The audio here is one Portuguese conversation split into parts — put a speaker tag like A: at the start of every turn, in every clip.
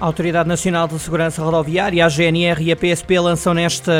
A: A Autoridade Nacional de Segurança Rodoviária, a GNR e a PSP lançam nesta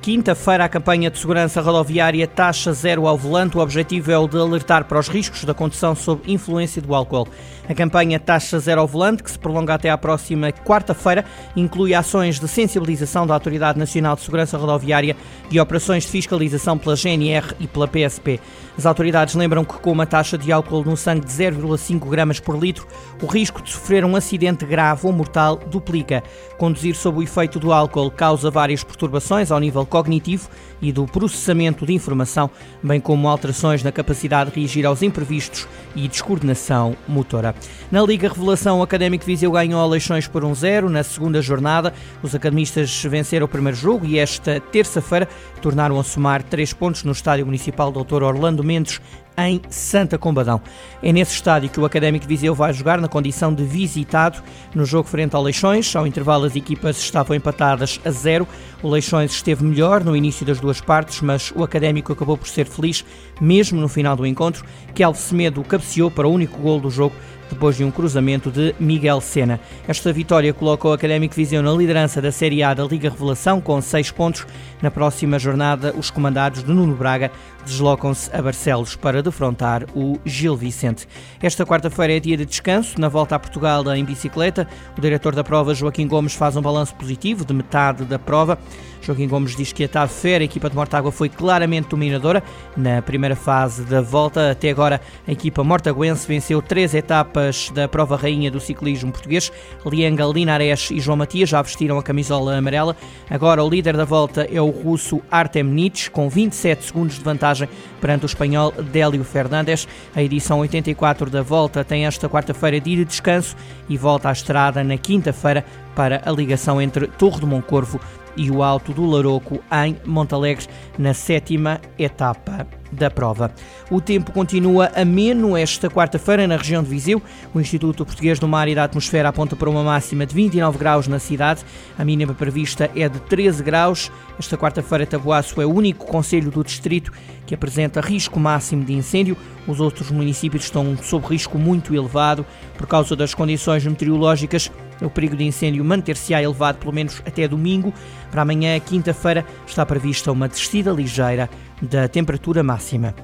A: quinta-feira a campanha de segurança rodoviária Taxa Zero ao Volante. O objetivo é o de alertar para os riscos da condução sob influência do álcool. A campanha Taxa Zero ao Volante, que se prolonga até à próxima quarta-feira, inclui ações de sensibilização da Autoridade Nacional de Segurança Rodoviária e operações de fiscalização pela GNR e pela PSP. As autoridades lembram que, com uma taxa de álcool no sangue de 0,5 gramas por litro, o risco de sofrer um acidente grave ou mortal duplica. Conduzir sob o efeito do álcool causa várias perturbações ao nível cognitivo e do processamento de informação, bem como alterações na capacidade de reagir aos imprevistos e descoordenação motora. Na Liga Revelação, o Académico Viseu ganhou eleições por 1-0 na segunda jornada. Os academistas venceram o primeiro jogo e esta terça-feira tornaram a somar três pontos no Estádio Municipal Dr. Orlando Mendes em Santa Combadão. É nesse estádio que o Académico de Viseu vai jogar na condição de visitado no jogo frente ao Leixões. Ao intervalo as equipas estavam empatadas a zero. O Leixões esteve melhor no início das duas partes, mas o Académico acabou por ser feliz mesmo no final do encontro, que Alcemedo cabeceou para o único gol do jogo depois de um cruzamento de Miguel Sena. Esta vitória coloca o Académico Viseu na liderança da Série A da Liga Revelação com seis pontos. Na próxima jornada, os comandados de Nuno Braga deslocam-se a Barcelos para defrontar o Gil Vicente. Esta quarta-feira é dia de descanso. Na volta a Portugal em bicicleta, o diretor da prova, Joaquim Gomes, faz um balanço positivo de metade da prova. Joaquim Gomes diz que a TAV Fer, a equipa de Mortágua, foi claramente dominadora na primeira fase da volta. Até agora, a equipa mortaguense venceu três etapas da prova rainha do ciclismo português. Lianga, Linares e João Matias já vestiram a camisola amarela. Agora, o líder da volta é o russo Artem Nitsch, com 27 segundos de vantagem perante o espanhol Délio Fernandes. A edição 84 da volta tem esta quarta-feira de descanso e volta à estrada na quinta-feira para a ligação entre Torre do Moncorvo e o Alto do Laroco em Montalegre na sétima etapa da prova. O tempo continua ameno esta quarta-feira na região de Viseu. O Instituto Português do Mar e da Atmosfera aponta para uma máxima de 29 graus na cidade. A mínima prevista é de 13 graus. Esta quarta-feira, Taboaço é o único conselho do distrito que apresenta risco máximo de incêndio. Os outros municípios estão sob risco muito elevado por causa das condições meteorológicas. O perigo de incêndio manter-se-á elevado pelo menos até domingo. Para amanhã, quinta-feira, está prevista uma descida ligeira da temperatura máxima.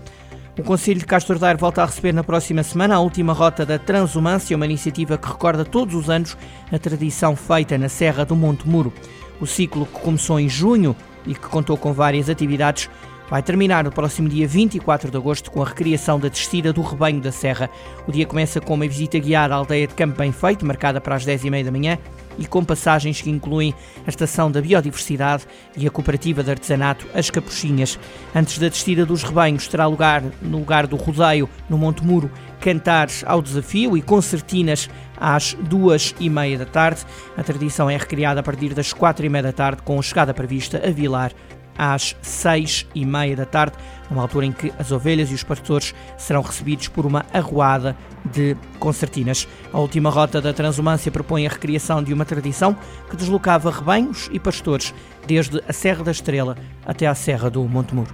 A: O Conselho de Castro Daire volta a receber na próxima semana a última rota da Transumância, uma iniciativa que recorda todos os anos a tradição feita na Serra do Monte Muro. O ciclo que começou em junho e que contou com várias atividades vai terminar no próximo dia 24 de agosto com a recriação da descida do Rebanho da Serra. O dia começa com uma visita guiada à aldeia de Campo Bem Feito, marcada para as 10h30 da manhã, e com passagens que incluem a Estação da Biodiversidade e a Cooperativa de Artesanato As Capuchinhas. Antes da descida dos rebanhos, terá lugar, no lugar do rodeio, no Monte Muro, cantares ao desafio e concertinas às duas e meia da tarde. A tradição é recriada a partir das quatro e meia da tarde, com chegada prevista a Vilar às seis e meia da tarde, numa altura em que as ovelhas e os pastores serão recebidos por uma arruada de concertinas. A última rota da Transumância propõe a recriação de uma tradição que deslocava rebanhos e pastores desde a Serra da Estrela até à Serra do Montemuro.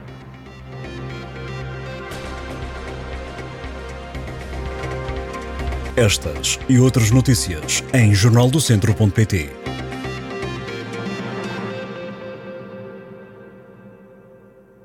B: Estas e outras notícias em jornaldocentro.pt